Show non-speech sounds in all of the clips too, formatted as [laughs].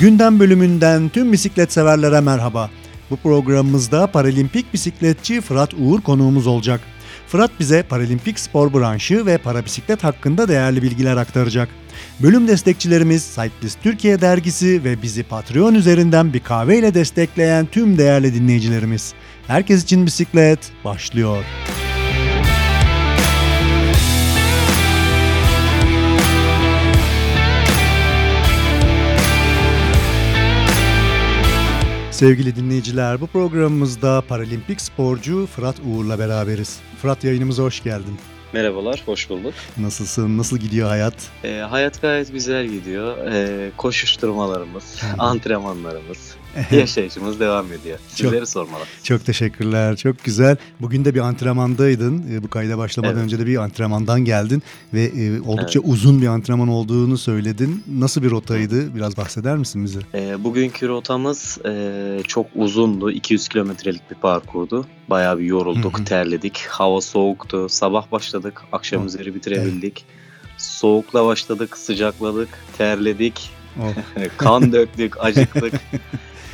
Gündem bölümünden tüm bisiklet severlere merhaba. Bu programımızda paralimpik bisikletçi Fırat Uğur konuğumuz olacak. Fırat bize paralimpik spor branşı ve parabisiklet hakkında değerli bilgiler aktaracak. Bölüm destekçilerimiz Cyclist Türkiye dergisi ve bizi Patreon üzerinden bir kahveyle destekleyen tüm değerli dinleyicilerimiz. Herkes için bisiklet başlıyor. Sevgili dinleyiciler bu programımızda paralimpik sporcu Fırat Uğur'la beraberiz. Fırat yayınımıza hoş geldin. Merhabalar, hoş bulduk. Nasılsın, nasıl gidiyor hayat? E, hayat gayet güzel gidiyor. E, koşuşturmalarımız, antrenmanlarımız, [laughs] yaşayışımız devam ediyor. Sizleri çok, sormalı. Çok teşekkürler, çok güzel. Bugün de bir antrenmandaydın. E, bu kayda başlamadan evet. önce de bir antrenmandan geldin ve e, oldukça evet. uzun bir antrenman olduğunu söyledin. Nasıl bir rotaydı? Biraz bahseder misin bize? E, bugünkü rotamız e, çok uzundu. 200 kilometrelik bir parkurdu. Bayağı bir yorulduk, Hı-hı. terledik. Hava soğuktu. Sabah başladık, akşam üzeri bitirebildik. Evet. Soğukla başladık, sıcakladık, terledik. Oh. [laughs] kan döktük, acıktık. [laughs]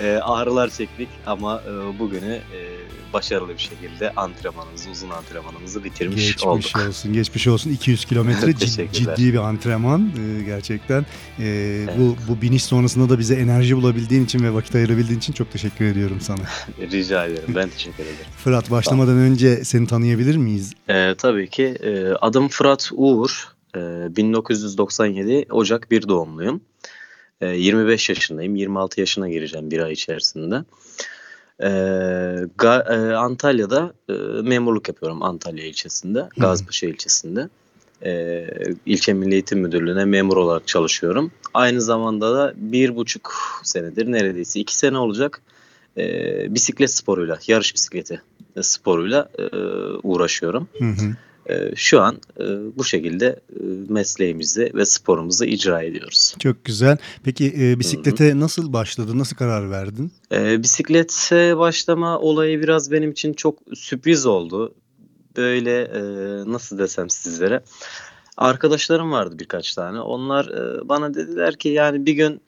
e, ağrılar çektik ama e, bugünü e, başarılı bir şekilde antrenmanımızı, uzun antrenmanımızı bitirmiş geçmiş olduk. Geçmiş olsun, geçmiş olsun. 200 [laughs] kilometre ciddi bir antrenman e, gerçekten. E, evet. Bu bu biniş sonrasında da bize enerji bulabildiğin için ve vakit ayırabildiğin için çok teşekkür ediyorum sana. [laughs] Rica ederim, ben teşekkür ederim. Fırat başlamadan tamam. önce seni tanıyabilir miyiz? E, tabii ki. E, adım Fırat Uğur. E, 1997 Ocak 1 doğumluyum. 25 ee, yaşındayım. 26 yaşına gireceğim bir ay içerisinde. Ee, e, Antalya'da e, memurluk yapıyorum Antalya ilçesinde, Gazpaşa ilçesinde. E, ilçe Milli Eğitim Müdürlüğü'ne memur olarak çalışıyorum. Aynı zamanda da bir buçuk senedir neredeyse iki sene olacak e, bisiklet sporuyla, yarış bisikleti sporuyla e, uğraşıyorum. Hı hı. Ee, şu an e, bu şekilde e, mesleğimizi ve sporumuzu icra ediyoruz. Çok güzel. Peki e, bisiklete Hı-hı. nasıl başladı? Nasıl karar verdin? E, bisiklete başlama olayı biraz benim için çok sürpriz oldu. Böyle e, nasıl desem sizlere. Arkadaşlarım vardı birkaç tane. Onlar e, bana dediler ki yani bir gün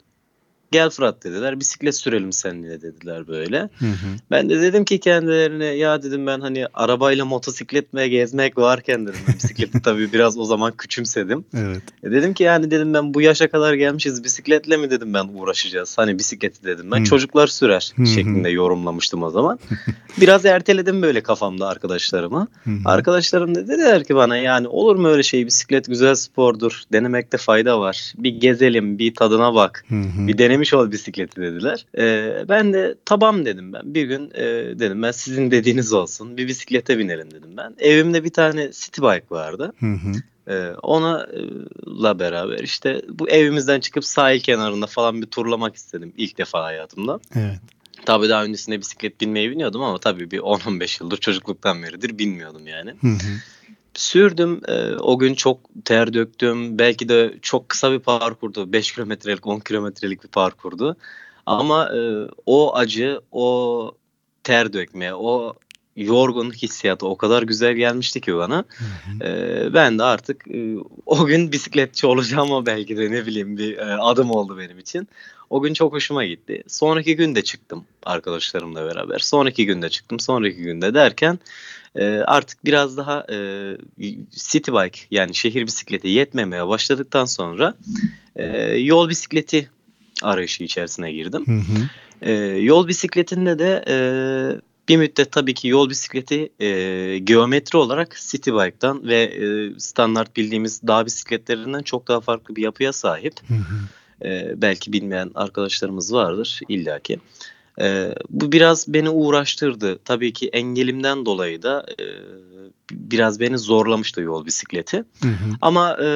gel Fırat dediler bisiklet sürelim seninle dediler böyle. Hı hı. Ben de dedim ki kendilerine ya dedim ben hani arabayla motosiklet mi gezmek varken dedim bisikleti tabii [laughs] biraz o zaman küçümsedim. Evet. E dedim ki yani dedim ben bu yaşa kadar gelmişiz bisikletle mi dedim ben uğraşacağız hani bisikleti dedim ben hı. çocuklar sürer hı hı. şeklinde yorumlamıştım o zaman. [laughs] biraz erteledim böyle kafamda arkadaşlarıma. Hı hı. Arkadaşlarım da dediler ki bana yani olur mu öyle şey bisiklet güzel spordur denemekte fayda var bir gezelim bir tadına bak hı hı. bir denemek denemiş ol bisikleti dediler. E, ben de tabam dedim ben. Bir gün e, dedim ben sizin dediğiniz olsun. Bir bisiklete binelim dedim ben. Evimde bir tane city bike vardı. Hı hı. Ee, ona la beraber işte bu evimizden çıkıp sahil kenarında falan bir turlamak istedim ilk defa hayatımda. Evet. Tabii daha öncesinde bisiklet binmeyi biliyordum ama tabii bir 10-15 yıldır çocukluktan beridir bilmiyordum yani. Hı hı sürdüm. E, o gün çok ter döktüm. Belki de çok kısa bir parkurdu. 5 kilometrelik, 10 kilometrelik bir parkurdu. Ama e, o acı, o ter dökme, o yorgunluk hissiyatı o kadar güzel gelmişti ki bana. Hı hı. E, ben de artık e, o gün bisikletçi olacağım belki de ne bileyim bir e, adım oldu benim için. O gün çok hoşuma gitti. Sonraki gün de çıktım arkadaşlarımla beraber. Sonraki günde çıktım. Sonraki günde derken e, artık biraz daha e, city bike yani şehir bisikleti yetmemeye başladıktan sonra e, yol bisikleti arayışı içerisine girdim. Hı hı. E, yol bisikletinde de e, bir müddet tabii ki yol bisikleti e, geometri olarak city bike'dan ve e, standart bildiğimiz dağ bisikletlerinden çok daha farklı bir yapıya sahip. Hı hı. E, belki bilmeyen arkadaşlarımız vardır illaki. E, bu biraz beni uğraştırdı. Tabii ki engelimden dolayı da e, biraz beni zorlamıştı yol bisikleti. Hı hı. Ama e,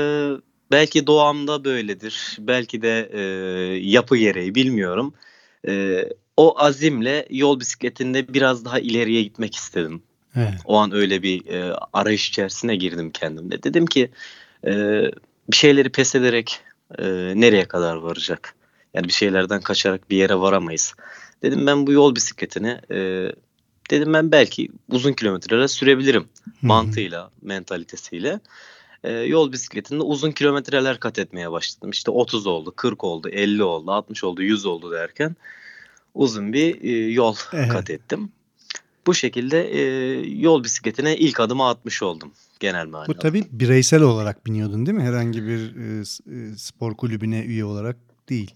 belki doğamda böyledir. Belki de e, yapı gereği bilmiyorum. E, o azimle yol bisikletinde biraz daha ileriye gitmek istedim. Evet. O an öyle bir e, arayış içerisine girdim kendimde. Dedim ki e, bir şeyleri pes ederek e, nereye kadar varacak? Yani bir şeylerden kaçarak bir yere varamayız. Dedim ben bu yol bisikletini e, dedim ben belki uzun kilometreler sürebilirim Hı-hı. mantığıyla, mentalitesiyle. e, yol bisikletinde uzun kilometreler kat etmeye başladım. İşte 30 oldu, 40 oldu, 50 oldu, 60 oldu, 100 oldu derken uzun bir e, yol Evet. kat ettim. Bu şekilde e, yol bisikletine ilk adımı atmış oldum genel manada. Bu tabii bireysel olarak biniyordun değil mi? Herhangi bir e, e, spor kulübüne üye olarak değil.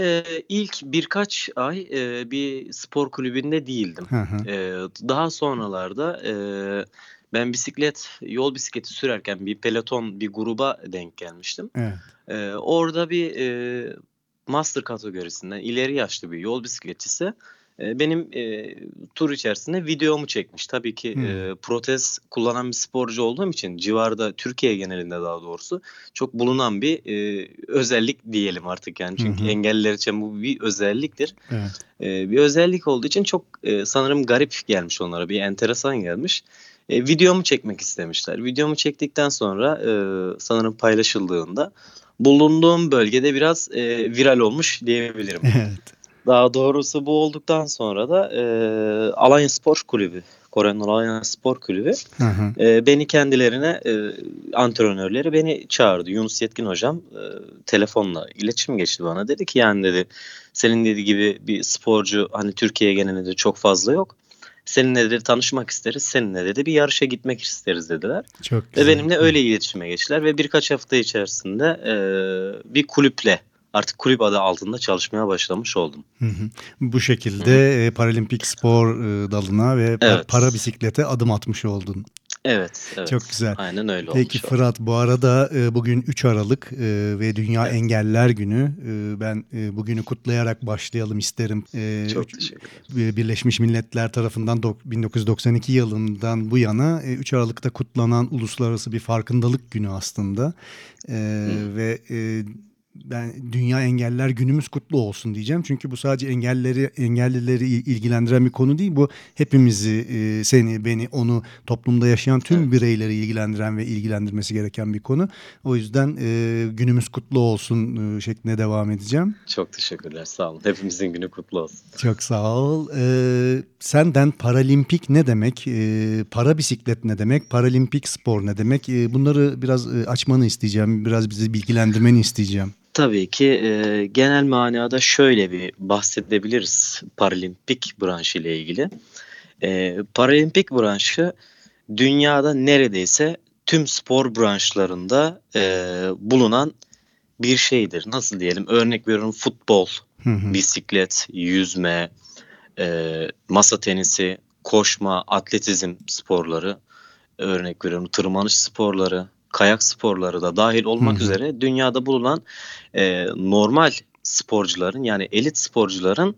E, ilk birkaç ay e, bir spor kulübünde değildim. Hı hı. Ee, daha sonralarda e, ben bisiklet, yol bisikleti sürerken bir peloton, bir gruba denk gelmiştim. Evet. Ee, orada bir e, master kategorisinden ileri yaşlı bir yol bisikletçisi e, benim e, tur içerisinde videomu çekmiş. Tabii ki Hmm. e, protez kullanan bir sporcu olduğum için civarda Türkiye genelinde daha doğrusu çok bulunan bir e, özellik diyelim artık yani. Çünkü hı. engelliler için bu bir özelliktir. Evet. Ee, bir özellik olduğu için çok e, sanırım garip gelmiş onlara. Bir enteresan gelmiş. E, videomu çekmek istemişler. Videomu çektikten sonra e, sanırım paylaşıldığında bulunduğum bölgede biraz e, viral olmuş diyebilirim. [laughs] Evet. Daha doğrusu bu olduktan sonra da e, Alanya Spor Kulübü, Kore'nin Alanya Spor Kulübü Hı hı. e, beni kendilerine e, antrenörleri beni çağırdı. Yunus Yetkin hocam e, telefonla iletişim geçti bana. Dedi ki yani dedi senin dediği gibi bir sporcu hani Türkiye genelinde çok fazla yok. Seninle dedi tanışmak isteriz. Seninle dedi bir yarışa gitmek isteriz dediler. Çok Ve güzel. benimle öyle iletişime geçtiler ve birkaç hafta içerisinde e, bir kulüple artık kulüp adı altında çalışmaya başlamış oldum. Hı hı. Bu şekilde e, paralimpik spor e, dalına ve Evet. para bisiklete adım atmış oldun. Evet, evet. Çok güzel. Aynen öyle Peki olmuş. Fırat bu arada e, bugün 3 Aralık ve Dünya Evet. Engeller Günü. Ben bugünü kutlayarak başlayalım isterim. Çok e, Birleşmiş Milletler tarafından dok- 1992 yılından bu yana e, 3 Aralık'ta kutlanan uluslararası bir farkındalık günü aslında. Hı. Ve ben Dünya Engeller Günümüz kutlu olsun diyeceğim. Çünkü bu sadece engelleri engellileri il- ilgilendiren bir konu değil. Bu hepimizi, e, seni, beni, onu toplumda yaşayan tüm Evet. bireyleri ilgilendiren ve ilgilendirmesi gereken bir konu. O yüzden e, günümüz kutlu olsun e, şeklinde devam edeceğim. Çok teşekkürler. Sağ olun. Hepimizin günü kutlu olsun. Çok sağ ol. Ee, senden paralimpik ne demek? Ee, para bisiklet ne demek? Paralimpik spor ne demek? Ee, bunları biraz e, açmanı isteyeceğim. Biraz bizi bilgilendirmeni isteyeceğim. Tabii ki e, genel manada şöyle bir bahsedebiliriz paralimpik branşı ile ilgili. E, paralimpik branşı dünyada neredeyse tüm spor branşlarında e, bulunan bir şeydir. Nasıl diyelim? Örnek veriyorum futbol, Hı hı. bisiklet, yüzme, e, masa tenisi, koşma, atletizm sporları, örnek veriyorum tırmanış sporları, kayak sporları da dahil olmak Hı hı. üzere dünyada bulunan e, normal sporcuların yani elit sporcuların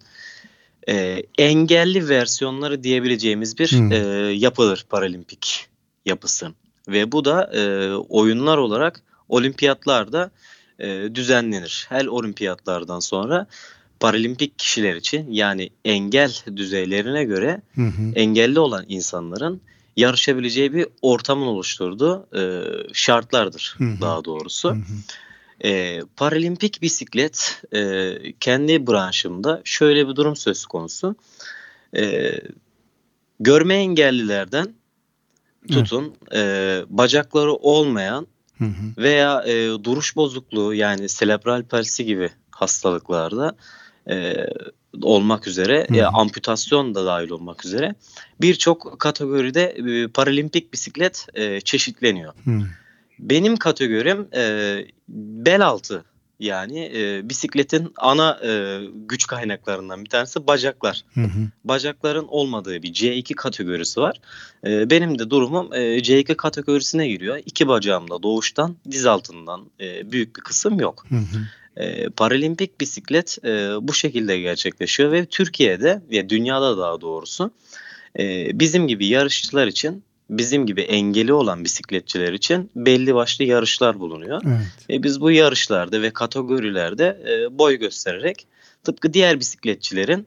e, engelli versiyonları diyebileceğimiz bir Hı. e, yapıdır paralimpik yapısı. Ve bu da e, oyunlar olarak olimpiyatlarda e, düzenlenir. Her olimpiyatlardan sonra paralimpik kişiler için yani engel düzeylerine göre Hı hı. engelli olan insanların yarışabileceği bir ortamın oluşturduğu e, şartlardır Hı hı. daha doğrusu. E, paralimpik bisiklet e, kendi branşımda şöyle bir durum söz konusu. E, görme engellilerden tutun e, bacakları olmayan Hı hı. veya e, duruş bozukluğu yani selebral palsi gibi hastalıklarda e, olmak üzere Hı e, amputasyon da dahil olmak üzere birçok kategoride e, paralimpik bisiklet e, çeşitleniyor. Hı. Benim kategorim e, bel altı yani e, bisikletin ana e, güç kaynaklarından bir tanesi bacaklar. Hı hı. Bacakların olmadığı bir C2 kategorisi var. E, benim de durumum e, C2 kategorisine giriyor. İki bacağımda doğuştan diz altından e, büyük bir kısım yok. Hı hı. E, paralimpik bisiklet e, bu şekilde gerçekleşiyor ve Türkiye'de ve dünyada daha doğrusu e, bizim gibi yarışçılar için bizim gibi engeli olan bisikletçiler için belli başlı yarışlar bulunuyor. Evet. E, biz bu yarışlarda ve kategorilerde e, boy göstererek tıpkı diğer bisikletçilerin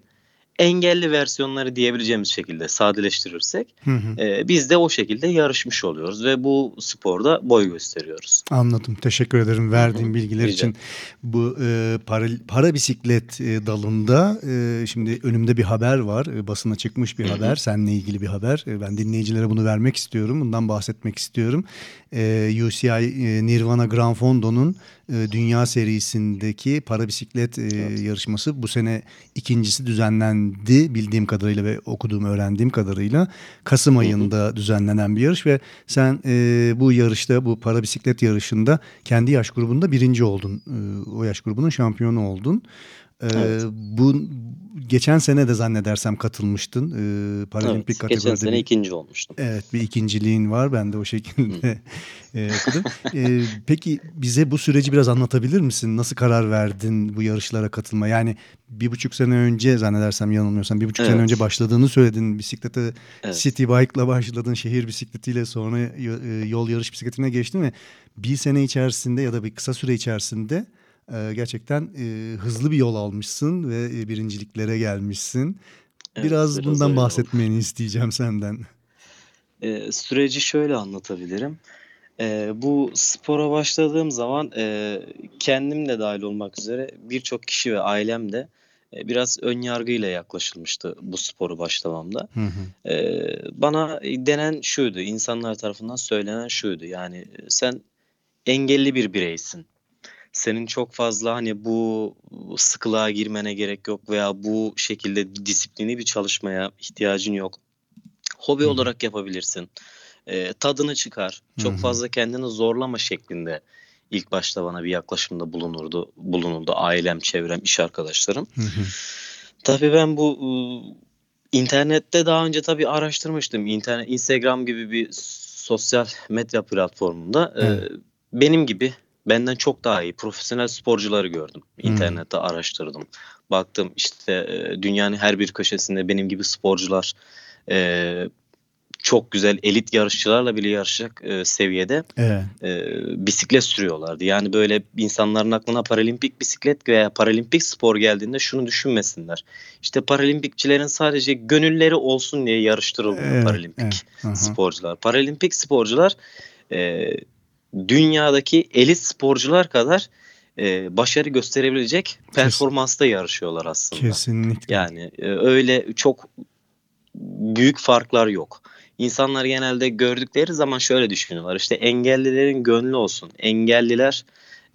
engelli versiyonları diyebileceğimiz şekilde sadeleştirirsek Hı hı. e, biz de o şekilde yarışmış oluyoruz ve bu sporda boy gösteriyoruz. Anladım. Teşekkür ederim verdiğin Hı hı. bilgiler Rica için. Bu e, para, para bisiklet e, dalında e, şimdi önümde bir haber var. E, basına çıkmış bir Hı hı. haber. Seninle ilgili bir haber. E, ben dinleyicilere bunu vermek istiyorum. Bundan bahsetmek istiyorum. E, UCI e, Nirvana Gran Fondo'nun e, dünya serisindeki para bisiklet e, Evet. yarışması bu sene ikincisi düzenlendi bildiğim kadarıyla ve okuduğum öğrendiğim kadarıyla Kasım ayında düzenlenen bir yarış ve sen e, bu yarışta bu para bisiklet yarışında kendi yaş grubunda birinci oldun. E, o yaş grubunun şampiyonu oldun. E, Evet. bu geçen sene de zannedersem katılmıştın. E, Paralimpik Evet, kategoride geçen sene bir- ikinci olmuştum. Evet bir ikinciliğin var. Ben de o şekilde [laughs] e, okudum. E, peki bize bu süreci biraz anlatabilir misin? Nasıl karar verdin bu yarışlara katılma? Yani bir buçuk sene önce zannedersem yanılmıyorsam bir buçuk sene Evet. önce başladığını söyledin. Bisiklete Evet. city bike'la başladın. Şehir bisikletiyle sonra e, yol yarış bisikletine geçtin ve bir sene içerisinde ya da bir kısa süre içerisinde e, gerçekten e, hızlı bir yol almışsın ve e, birinciliklere gelmişsin. Evet, Biraz, biraz bundan öyle oldu. bahsetmeni isteyeceğim senden. E, süreci şöyle anlatabilirim. E, bu spora başladığım zaman e, kendim de dahil olmak üzere birçok kişi ve ailem de e, biraz ön yargıyla yaklaşılmıştı bu sporu başlamamda. Hı hı. E, bana denen şuydu, insanlar tarafından söylenen şuydu. Yani sen engelli bir bireysin. Senin çok fazla hani bu sıkılığa girmene gerek yok veya bu şekilde bir disiplini bir çalışmaya ihtiyacın yok. Hobi Hı hı. olarak yapabilirsin. E, tadını çıkar. Çok Hı hı. fazla kendini zorlama şeklinde ilk başta bana bir yaklaşımda bulunurdu, bulunuldu ailem, çevrem, iş arkadaşlarım. Tabii ben bu internette daha önce tabii araştırmıştım. İnternet, Instagram gibi bir sosyal medya platformunda e, Evet. benim gibi benden çok daha iyi profesyonel sporcuları gördüm. Hmm. İnternette araştırdım. Baktım işte e, dünyanın her bir köşesinde benim gibi sporcular e, çok güzel elit yarışçılarla bile yarışacak e, seviyede Evet. e, bisiklet sürüyorlardı. Yani böyle insanların aklına paralimpik bisiklet veya paralimpik spor geldiğinde şunu düşünmesinler. İşte paralimpikçilerin sadece gönülleri olsun diye yarıştırılmıyor Evet, paralimpik evet. Sporcular. Paralimpik sporcular e, dünyadaki elit sporcular kadar e, başarı gösterebilecek performansta yarışıyorlar aslında. Kesinlikle. Yani e, öyle çok büyük farklar yok. İnsanlar genelde gördükleri zaman şöyle düşünüyorlar. İşte engellilerin gönlü olsun. Engelliler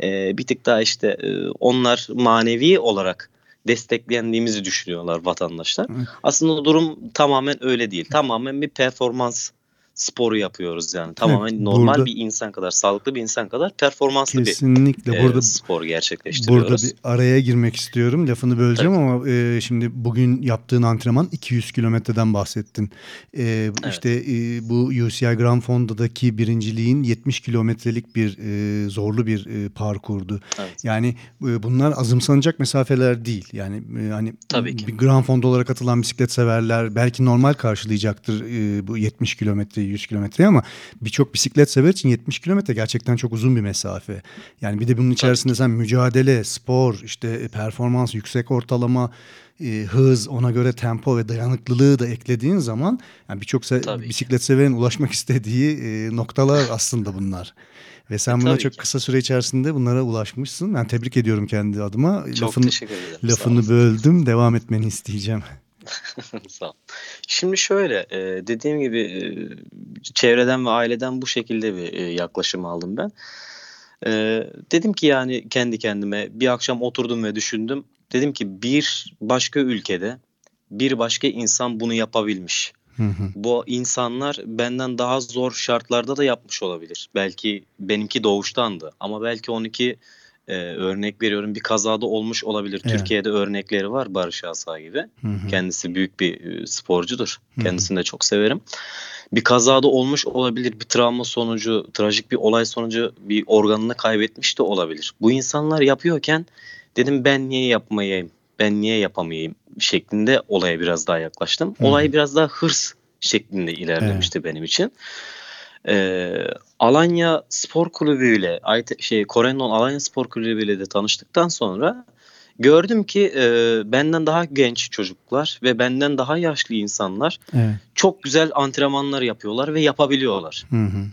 e, bir tık daha işte e, onlar manevi olarak desteklendiğimizi düşünüyorlar vatandaşlar. Aslında durum tamamen öyle değil. Tamamen bir performans sporu yapıyoruz yani. Tamamen normal burada- bir insan kadar, sağlıklı bir insan kadar performanslı bir Kesinlikle. e, burada spor gerçekleştiriyoruz. burada bir araya girmek istiyorum. Lafını böleceğim ama e, şimdi bugün yaptığın antrenman 200 kilometreden bahsettin. E, İşte e, bu UCI Grand Fondo'daki birinciliğin 70 kilometrelik bir e, zorlu bir e, parkurdu. Evet. Yani e, bunlar azımsanacak mesafeler değil. Yani e, hani Tabii ki. bir Grand Fondo'lara katılan bisiklet severler belki normal karşılayacaktır e, bu 70 kilometreyi 100 kilometreyi ama birçok bisiklet sever için 70 kilometre gerçekten çok uzun bir mesafe. Yani bir de bunun içerisinde sen mücadele, spor, işte e, performans, yüksek ortalama, e, hız, ona göre tempo ve dayanıklılığı da eklediğin zaman yani birçok se- Tabii bisiklet severin ulaşmak istediği e, noktalar aslında bunlar. Ve sen E, buna çok ki. kısa süre içerisinde bunlara ulaşmışsın. Ben tebrik ediyorum kendi adıma. Çok Lafını, teşekkür ederim. Lafını böldüm. Devam etmeni isteyeceğim. [laughs] Sağ ol. Şimdi şöyle e, dediğim gibi e, çevreden ve aileden bu şekilde bir e, yaklaşım aldım ben. Dedim ki yani kendi kendime bir akşam oturdum ve düşündüm. Dedim ki bir başka ülkede bir başka insan bunu yapabilmiş. Hı hı. Bu insanlar benden daha zor şartlarda da yapmış olabilir. Belki benimki doğuştandı ama belki 12 e, örnek veriyorum bir kazada olmuş olabilir. Evet. Türkiye'de örnekleri var Barış Asa gibi. Hı hı. Kendisi büyük bir e, sporcudur. Hı. Kendisini de çok severim. Bir kazada olmuş olabilir, bir travma sonucu, trajik bir olay sonucu bir organını kaybetmiş de olabilir. Bu insanlar yapıyorken dedim ben niye yapmayayım, ben niye yapamayayım şeklinde olaya biraz daha yaklaştım. Olay biraz daha hırs şeklinde ilerlemişti benim için. Ee, Alanya Spor Kulübü ile şey Korenon Alanya Spor Kulübü ile de tanıştıktan sonra gördüm ki e, benden daha genç çocuklar ve benden daha yaşlı insanlar Evet. çok güzel antrenmanlar yapıyorlar ve yapabiliyorlar. Hı hı.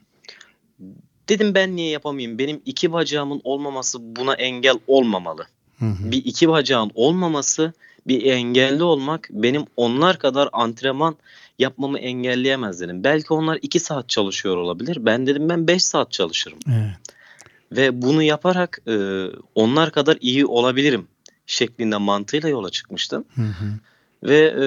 Dedim ben niye yapamayayım? Benim iki bacağımın olmaması buna engel olmamalı. Hı hı. Bir iki bacağın olmaması, bir engelli olmak benim onlar kadar antrenman yapmamı engelleyemez dedim. Belki onlar iki saat çalışıyor olabilir. Ben dedim ben beş saat çalışırım. Evet. Ve bunu yaparak e, onlar kadar iyi olabilirim şeklinde mantığıyla yola çıkmıştım. Hı hı. Ve e,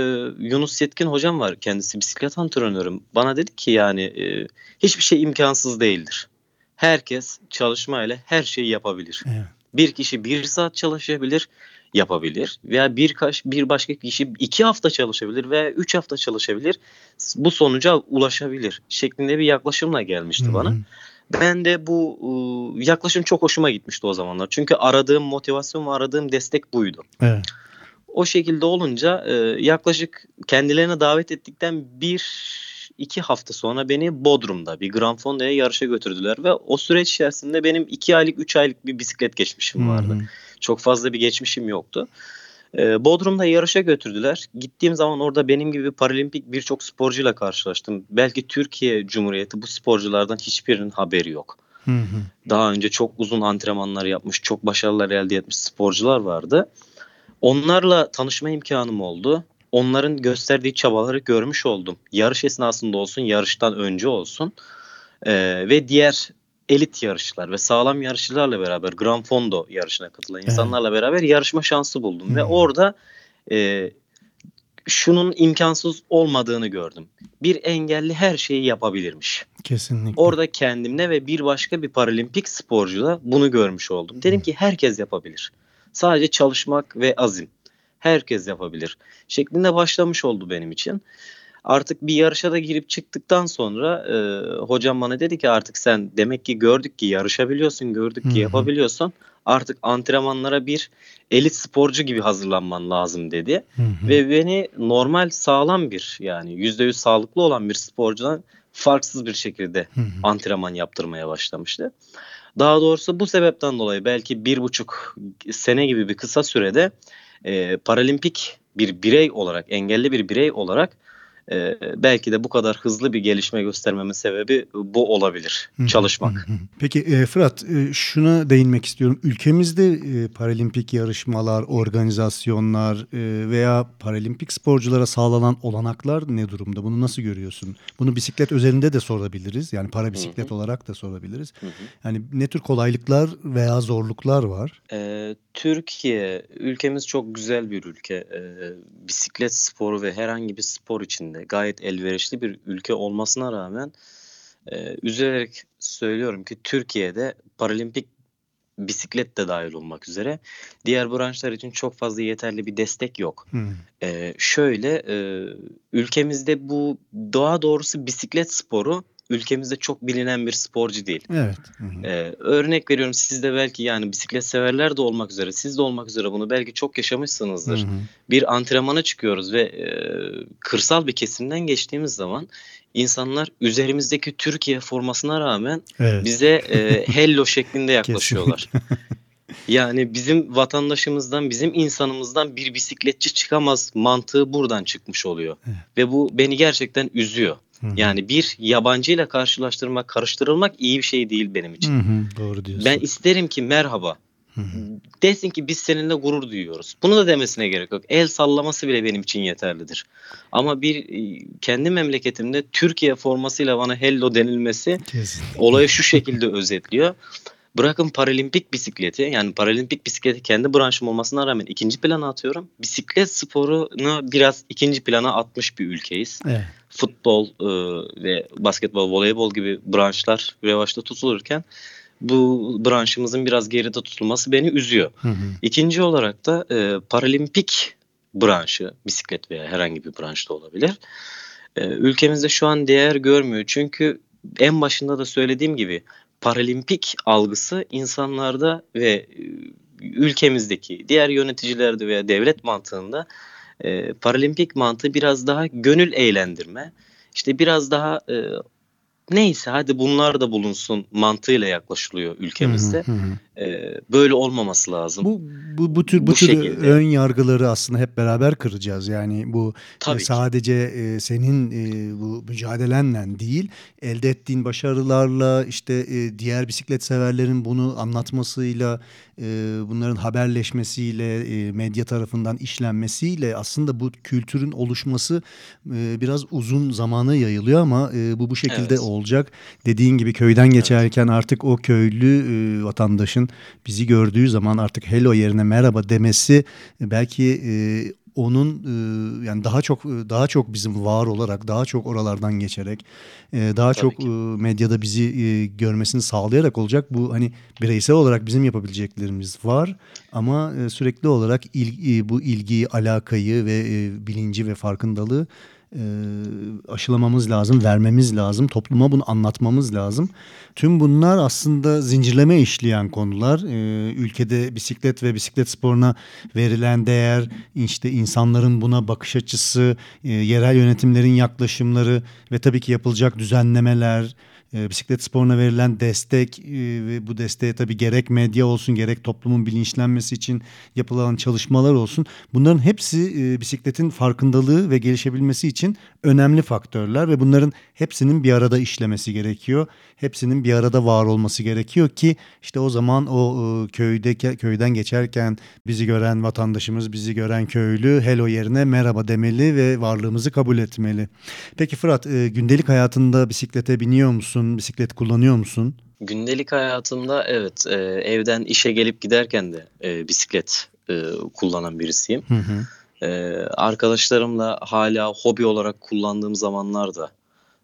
Yunus Yetkin hocam var kendisi bisiklet antrenörüm. Bana dedi ki yani e, hiçbir şey imkansız değildir. Herkes çalışmayla her şeyi yapabilir. Evet. Bir kişi bir saat çalışabilir, yapabilir. Veya bir, kaş, bir başka kişi iki hafta çalışabilir veya üç hafta çalışabilir. Bu sonuca ulaşabilir şeklinde bir yaklaşımla gelmişti Hı bana. Ben de bu e, yaklaşım çok hoşuma gitmişti o zamanlar. Çünkü aradığım motivasyon ve aradığım destek buydu. Evet. O şekilde olunca e, yaklaşık kendilerine davet ettikten bir iki hafta sonra beni Bodrum'da bir Grand Fondo'ya yarışa götürdüler ve o süreç içerisinde benim iki aylık üç aylık bir bisiklet geçmişim vardı. Hı hı. Çok fazla bir geçmişim yoktu. E, Bodrum'da yarışa götürdüler. Gittiğim zaman orada benim gibi paralimpik birçok sporcuyla karşılaştım. Belki Türkiye Cumhuriyeti bu sporculardan hiçbirinin haberi yok. Hı hı. Daha önce çok uzun antrenmanlar yapmış, çok başarılar elde etmiş sporcular vardı. Onlarla tanışma imkanım oldu. Onların gösterdiği çabaları görmüş oldum. Yarış esnasında olsun, yarıştan önce olsun. Ee, ve diğer elit yarışlar ve sağlam yarışçılarla beraber Grand Fondo yarışına katılan insanlarla beraber yarışma şansı buldum. Ve Hmm. orada e, şunun imkansız olmadığını gördüm. Bir engelli her şeyi yapabilirmiş. Kesinlikle. Orada kendimle ve bir başka bir paralimpik sporcuda bunu görmüş oldum. Dedim ki herkes yapabilir. Sadece çalışmak ve azim. Herkes yapabilir. Şeklinde başlamış oldu benim için. Artık bir yarışa da girip çıktıktan sonra e, hocam bana dedi ki artık sen demek ki gördük ki yarışabiliyorsun, gördük Hı hı. ki yapabiliyorsun. Artık antrenmanlara bir elit sporcu gibi hazırlanman lazım dedi. Hı hı. Ve beni normal sağlam bir yani %100 sağlıklı olan bir sporcudan farksız bir şekilde Hı hı. antrenman yaptırmaya başlamıştı. Daha doğrusu bu sebepten dolayı belki bir buçuk sene gibi bir kısa sürede e, paralimpik bir birey olarak, engelli bir birey olarak e, belki de bu kadar hızlı bir gelişme göstermemin sebebi bu olabilir. Çalışmak. Peki e, Fırat e, şuna değinmek istiyorum. Ülkemizde e, paralimpik yarışmalar, organizasyonlar e, veya paralimpik sporculara sağlanan olanaklar ne durumda? Bunu nasıl görüyorsun? Bunu bisiklet özelinde de sorabiliriz. Yani para bisiklet olarak da sorabiliriz. Yani ne tür kolaylıklar veya zorluklar var? Ee, Türkiye ülkemiz çok güzel bir ülke. Ee, bisiklet sporu ve herhangi bir spor içinde gayet elverişli bir ülke olmasına rağmen e, üzülerek söylüyorum ki Türkiye'de paralimpik bisiklet de dahil olmak üzere diğer branşlar için çok fazla yeterli bir destek yok. Hı. Ee, şöyle e, ülkemizde bu daha doğrusu bisiklet sporu ülkemizde çok bilinen bir sporcu değil. Evet. Hı hı. Ee, örnek veriyorum siz de belki yani bisiklet severler de olmak üzere siz de olmak üzere bunu belki çok yaşamışsınızdır. Hı hı. Bir antrenmana çıkıyoruz ve e, kırsal bir kesimden geçtiğimiz zaman insanlar üzerimizdeki Türkiye formasına rağmen Evet. bize e, [laughs] hello şeklinde yaklaşıyorlar. [laughs] Yani bizim vatandaşımızdan, bizim insanımızdan bir bisikletçi çıkamaz mantığı buradan çıkmış oluyor. Evet. Ve bu beni gerçekten üzüyor. Hı hı. Yani bir yabancıyla karşılaştırmak, karıştırılmak iyi bir şey değil benim için. Hı hı, Doğru diyorsun. Ben isterim ki merhaba desin ki biz seninle gurur duyuyoruz. Bunu da demesine gerek yok. El sallaması bile benim için yeterlidir. Ama bir e, kendi memleketimde Türkiye formasıyla bana hello denilmesi Kesin. olayı şu şekilde özetliyor. Bırakın paralimpik bisikleti yani paralimpik bisikleti kendi branşım olmasına rağmen ikinci plana atıyorum. Bisiklet sporunu biraz ikinci plana atmış bir ülkeyiz. Evet. Futbol e, ve basketbol, voleybol gibi branşlar revaçta tutulurken bu branşımızın biraz geride tutulması beni üzüyor. Hı hı. İkinci olarak da e, paralimpik branşı, bisiklet veya herhangi bir branşta olabilir. E, ülkemizde şu an değer görmüyor. Çünkü en başında da söylediğim gibi paralimpik algısı insanlarda ve e, ülkemizdeki diğer yöneticilerde veya devlet mantığında e, paralimpik mantığı biraz daha gönül eğlendirme, işte biraz daha e, neyse hadi bunlar da bulunsun mantığıyla yaklaşılıyor ülkemizde. Hı hı. Ee, böyle olmaması lazım. Bu bu bu tür bu, Bu tür şekilde. ön yargıları aslında hep beraber kıracağız. Yani bu e, Tabii ki. sadece e, senin e, bu mücadelenle değil, elde ettiğin başarılarla işte e, diğer bisiklet severlerin bunu anlatmasıyla, e, bunların haberleşmesiyle, e, medya tarafından işlenmesiyle aslında bu kültürün oluşması e, biraz uzun zamana yayılıyor ama e, bu bu şekilde Evet. Olacak. Dediğin gibi köyden geçerken artık o köylü e, vatandaşın bizi gördüğü zaman artık hello yerine merhaba demesi e, belki e, onun e, yani daha çok daha çok bizim var olarak daha çok oralardan geçerek e, daha Tabii çok ki. e, medyada bizi e, görmesini sağlayarak olacak. Bu hani bireysel olarak bizim yapabileceklerimiz var ama e, sürekli olarak il- e, bu ilgiyi, alakayı ve e, bilinci ve farkındalığı aşılamamız lazım, vermemiz lazım, topluma bunu anlatmamız lazım. Tüm bunlar aslında zincirleme işleyen konular. Ülkede bisiklet ve bisiklet sporuna verilen değer, işte insanların buna bakış açısı, yerel yönetimlerin yaklaşımları ve tabii ki yapılacak düzenlemeler, e, bisiklet sporuna verilen destek e, ve bu desteğe tabii gerek medya olsun gerek toplumun bilinçlenmesi için yapılan çalışmalar olsun. Bunların hepsi e, bisikletin farkındalığı ve gelişebilmesi için önemli faktörler ve bunların hepsinin bir arada işlemesi gerekiyor. Hepsinin bir arada var olması gerekiyor ki işte o zaman o e, köyde köyden geçerken bizi gören vatandaşımız, bizi gören köylü hello yerine merhaba demeli ve varlığımızı kabul etmeli. Peki Fırat, e, gündelik hayatında bisiklete biniyor musun? Bisiklet kullanıyor musun? Gündelik hayatımda evet e, evden işe gelip giderken de e, bisiklet e, kullanan birisiyim. Hı hı. E, arkadaşlarımla hala hobi olarak kullandığım zamanlarda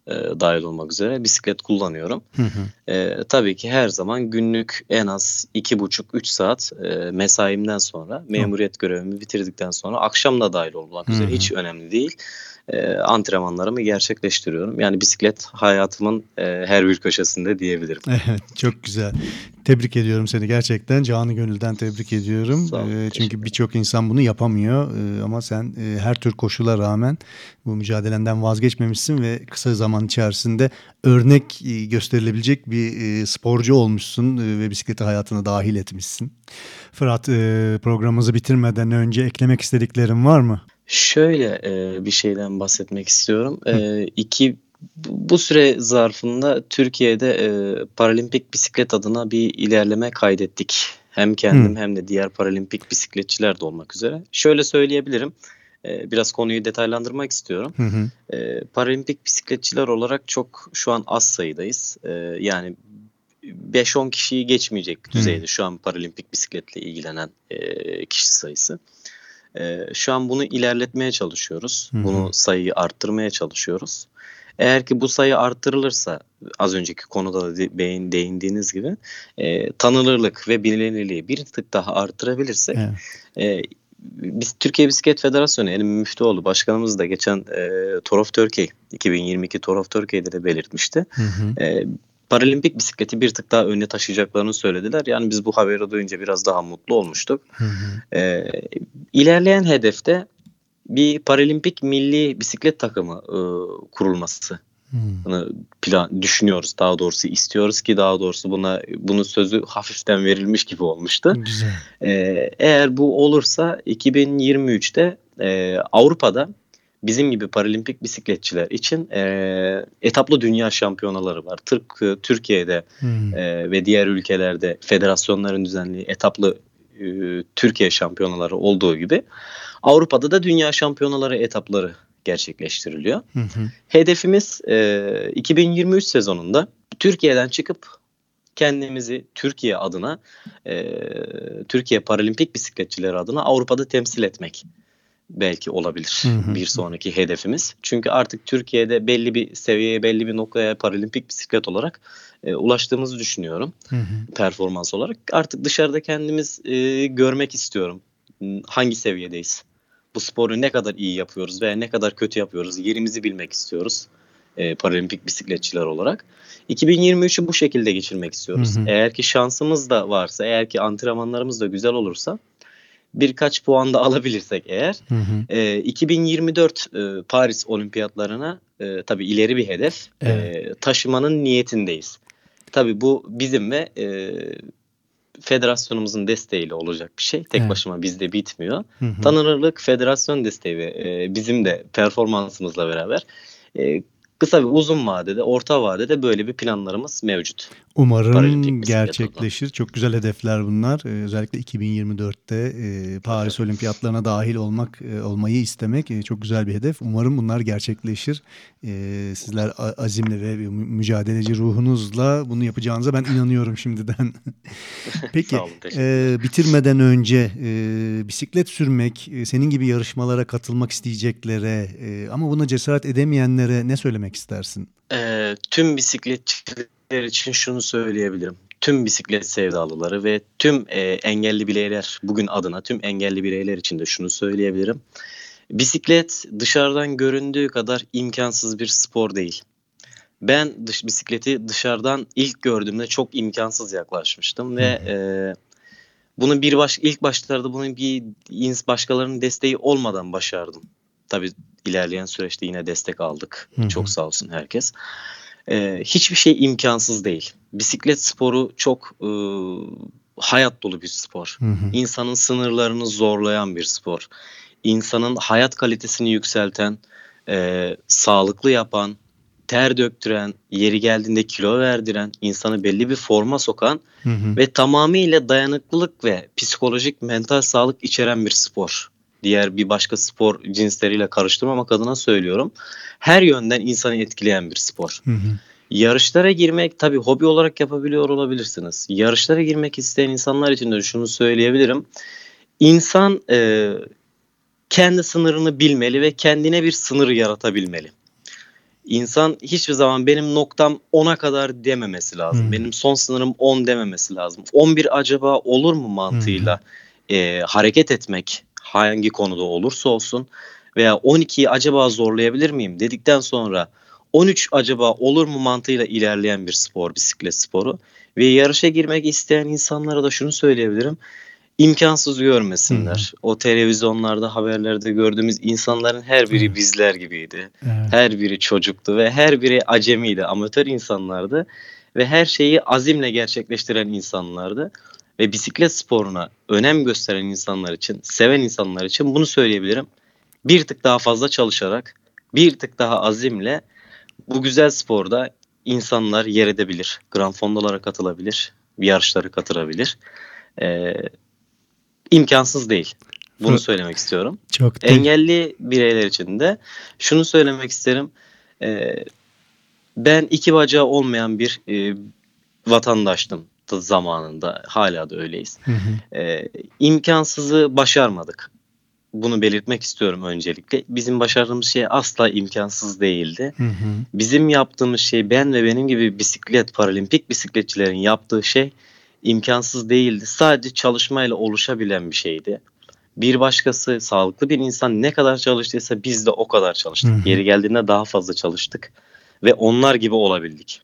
e, dahil olmak üzere bisiklet kullanıyorum. Hı hı. E, tabii ki her zaman günlük en az 2,5-3 saat e, mesaimden sonra memuriyet görevimi bitirdikten sonra akşam da dahil olmak üzere Hı hı. hiç önemli değil. E, antrenmanlarımı gerçekleştiriyorum. Yani bisiklet hayatımın e, her bir köşesinde diyebilirim. [laughs] Evet, çok güzel. Tebrik ediyorum seni gerçekten. Canı gönülden tebrik ediyorum. Sağ teşekkür çünkü birçok insan bunu yapamıyor. Ee, ama sen e, her tür koşula rağmen bu mücadelenden vazgeçmemişsin ve kısa zaman içerisinde örnek e, gösterilebilecek bir e, sporcu olmuşsun e, ve bisikleti hayatına dahil etmişsin. Fırat, e, programımızı bitirmeden önce eklemek istediklerin var mı? Şöyle e, bir şeyden bahsetmek istiyorum. E, iki bu süre zarfında Türkiye'de e, paralimpik bisiklet adına bir ilerleme kaydettik. Hem kendim Hı. hem de diğer paralimpik bisikletçiler de olmak üzere. Şöyle söyleyebilirim. E, biraz konuyu detaylandırmak istiyorum. Hı hı. E, paralimpik bisikletçiler olarak çok şu an az sayıdayız. E, yani 5-10 kişiyi geçmeyecek düzeyde şu an paralimpik bisikletle ilgilenen e, kişi sayısı. E, şu an bunu ilerletmeye çalışıyoruz. Hı hı. Bunu sayıyı arttırmaya çalışıyoruz. Eğer ki bu sayı arttırılırsa az önceki konuda da de- değindiğiniz gibi e, tanınırlık ve bilinirliği bir tık daha arttırabilirsek Evet. e, biz Türkiye Bisiklet Federasyonu Elim Müftüoğlu Başkanımız da geçen e, Tour of Turkey 2022 Tour of Turkey'de de belirtmişti. Hı hı. E, paralimpik bisikleti bir tık daha öne taşıyacaklarını söylediler. Yani biz bu haberi duyunca biraz daha mutlu olmuştuk. Hı hı. E, ilerleyen hedefte bir paralimpik milli bisiklet takımı e, kurulması bunu plan düşünüyoruz daha doğrusu istiyoruz ki daha doğrusu buna bunun sözü hafiften verilmiş gibi olmuştu. Güzel. Ee, eğer bu olursa 2023'te e, Avrupa'da bizim gibi paralimpik bisikletçiler için e, etaplı dünya şampiyonaları var. Tıpkı Türkiye'de Hı. e, ve diğer ülkelerde federasyonların düzenli etaplı e, Türkiye şampiyonaları olduğu gibi Avrupa'da da dünya şampiyonaları etapları gerçekleştiriliyor. Hı hı. Hedefimiz e, 2023 sezonunda Türkiye'den çıkıp kendimizi Türkiye adına, e, Türkiye Paralimpik bisikletçileri adına Avrupa'da temsil etmek belki olabilir Hı hı. bir sonraki hedefimiz. Çünkü artık Türkiye'de belli bir seviyeye, belli bir noktaya paralimpik bisiklet olarak e, ulaştığımızı düşünüyorum Hı hı. performans olarak. Artık dışarıda kendimiz e, görmek istiyorum. Hangi seviyedeyiz? Bu sporu ne kadar iyi yapıyoruz veya ne kadar kötü yapıyoruz? Yerimizi bilmek istiyoruz. E, paralimpik bisikletçiler olarak. 2023'ü bu şekilde geçirmek istiyoruz. Hı hı. Eğer ki şansımız da varsa, eğer ki antrenmanlarımız da güzel olursa birkaç puan da alabilirsek eğer Hı hı. e, 2024 e, Paris Olimpiyatlarına e, tabii ileri bir hedef e, Evet. taşımanın niyetindeyiz. Tabii bu bizim ve e, federasyonumuzun desteğiyle olacak bir şey. Tek Evet. başıma bizde bitmiyor. Hı hı. Tanınırlık, federasyon desteği ve e, bizim de performansımızla beraber e, kısa ve uzun vadede, orta vadede böyle bir planlarımız mevcut. Umarım gerçekleşir. Çok güzel hedefler bunlar. Ee, özellikle 2024'te e, Paris Olimpiyatlarına dahil olmak e, olmayı istemek e, çok güzel bir hedef. Umarım bunlar gerçekleşir. E, sizler azimle ve mü- mücadeleci ruhunuzla bunu yapacağınıza ben inanıyorum şimdiden. [laughs] Peki olun, e, bitirmeden önce e, bisiklet sürmek, e, senin gibi yarışmalara katılmak isteyeceklere e, ama buna cesaret edemeyenlere ne söylemek istersin? E, tüm bisikletçiler için şunu söyleyebilirim. Tüm bisiklet sevdalıları ve tüm e, engelli bireyler, bugün adına tüm engelli bireyler için de şunu söyleyebilirim. Bisiklet dışarıdan göründüğü kadar imkansız bir spor değil. Ben dış bisikleti dışarıdan ilk gördüğümde çok imkansız yaklaşmıştım ve e, bunu bir baş ilk başlarda bunun bir başkalarının desteği olmadan başardım. Tabii ilerleyen süreçte yine destek aldık. Hı hı. Çok sağ olsun herkes. E, hiçbir şey imkansız değil. Bisiklet sporu çok e, hayat dolu bir spor. Hı hı. İnsanın sınırlarını zorlayan bir spor. İnsanın hayat kalitesini yükselten, e, sağlıklı yapan, ter döktüren, yeri geldiğinde kilo verdiren, insanı belli bir forma sokan Hı hı. ve tamamıyla dayanıklılık ve psikolojik mental sağlık içeren bir spor. Diğer bir başka spor cinsleriyle karıştırmamak adına söylüyorum. Her yönden insanı etkileyen bir spor. Hı hı. Yarışlara girmek tabii hobi olarak yapabiliyor olabilirsiniz. Yarışlara girmek isteyen insanlar için de şunu söyleyebilirim. İnsan e, kendi sınırını bilmeli ve kendine bir sınır yaratabilmeli. İnsan hiçbir zaman benim noktam 10'a kadar dememesi lazım. Hmm. Benim son sınırım 10 dememesi lazım. 11 acaba olur mu mantığıyla e, hareket etmek hangi konuda olursa olsun veya 12'yi acaba zorlayabilir miyim dedikten sonra 13 acaba olur mu mantığıyla ilerleyen bir spor bisiklet sporu ve yarışa girmek isteyen insanlara da şunu söyleyebilirim imkansız görmesinler. O televizyonlarda haberlerde gördüğümüz insanların her biri Hı. bizler gibiydi. Evet. Her biri çocuktu ve her biri acemiydi, amatör insanlardı ve her şeyi azimle gerçekleştiren insanlardı. Ve bisiklet sporuna önem gösteren insanlar için, seven insanlar için bunu söyleyebilirim. Bir tık daha fazla çalışarak, bir tık daha azimle bu güzel sporda insanlar yer edebilir. Grand fondolara katılabilir, yarışlara katılabilir. Ee, imkansız değil. Bunu söylemek istiyorum. Çok te- Engelli bireyler için de şunu söylemek isterim. Ee, ben iki bacağı olmayan bir e, vatandaştım da zamanında. Hala da öyleyiz. Hı hı. Ee, imkansızı başarmadık. Bunu belirtmek istiyorum öncelikle. Bizim başardığımız şey asla imkansız değildi. Hı hı. Bizim yaptığımız şey ben ve benim gibi bisiklet, paralimpik bisikletçilerin yaptığı şey imkansız değildi. Sadece çalışmayla oluşabilen bir şeydi. Bir başkası, sağlıklı bir insan ne kadar çalıştıysa biz de o kadar çalıştık. Hı hı. Yeri geldiğinde daha fazla çalıştık ve onlar gibi olabildik.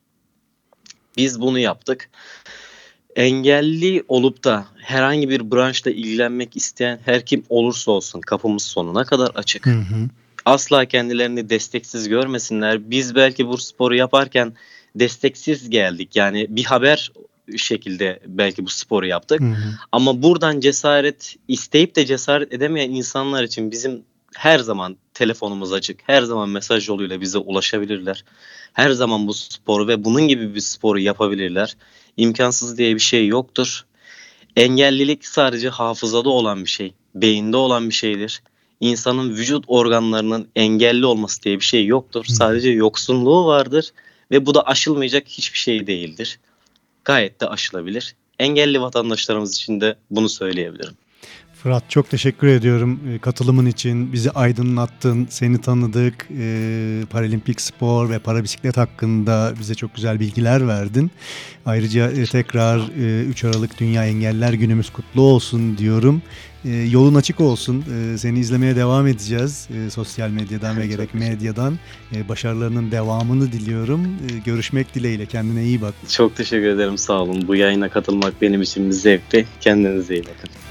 Biz bunu yaptık. Engelli olup da herhangi bir branşla ilgilenmek isteyen her kim olursa olsun kapımız sonuna kadar açık Hı hı. asla kendilerini desteksiz görmesinler. Biz belki bu sporu yaparken desteksiz geldik. Yani bir haber şekilde belki bu sporu yaptık. Hı hı. Ama buradan cesaret isteyip de cesaret edemeyen insanlar için bizim her zaman telefonumuz açık. Her zaman mesaj yoluyla bize ulaşabilirler. Her zaman bu sporu ve bunun gibi bir sporu yapabilirler. İmkansız diye bir şey yoktur. Engellilik sadece hafızada olan bir şey. Beyinde olan bir şeydir. İnsanın vücut organlarının engelli olması diye bir şey yoktur. Sadece yoksunluğu vardır ve bu da aşılmayacak hiçbir şey değildir. Gayet de aşılabilir. Engelli vatandaşlarımız için de bunu söyleyebilirim. Fırat çok teşekkür ediyorum e, katılımın için. Bizi aydınlattın, seni tanıdık. E, Paralimpik spor ve parabisiklet hakkında bize çok güzel bilgiler verdin. Ayrıca e, tekrar e, 3 Aralık Dünya Engeller Günümüz kutlu olsun diyorum. E, yolun açık olsun. E, seni izlemeye devam edeceğiz. E, sosyal medyadan ve gerek medyadan. E, başarılarının devamını diliyorum. E, görüşmek dileğiyle. Kendine iyi bak. Çok teşekkür ederim sağ olun. Bu yayına katılmak benim için bir zevkti. Kendinize iyi bakın.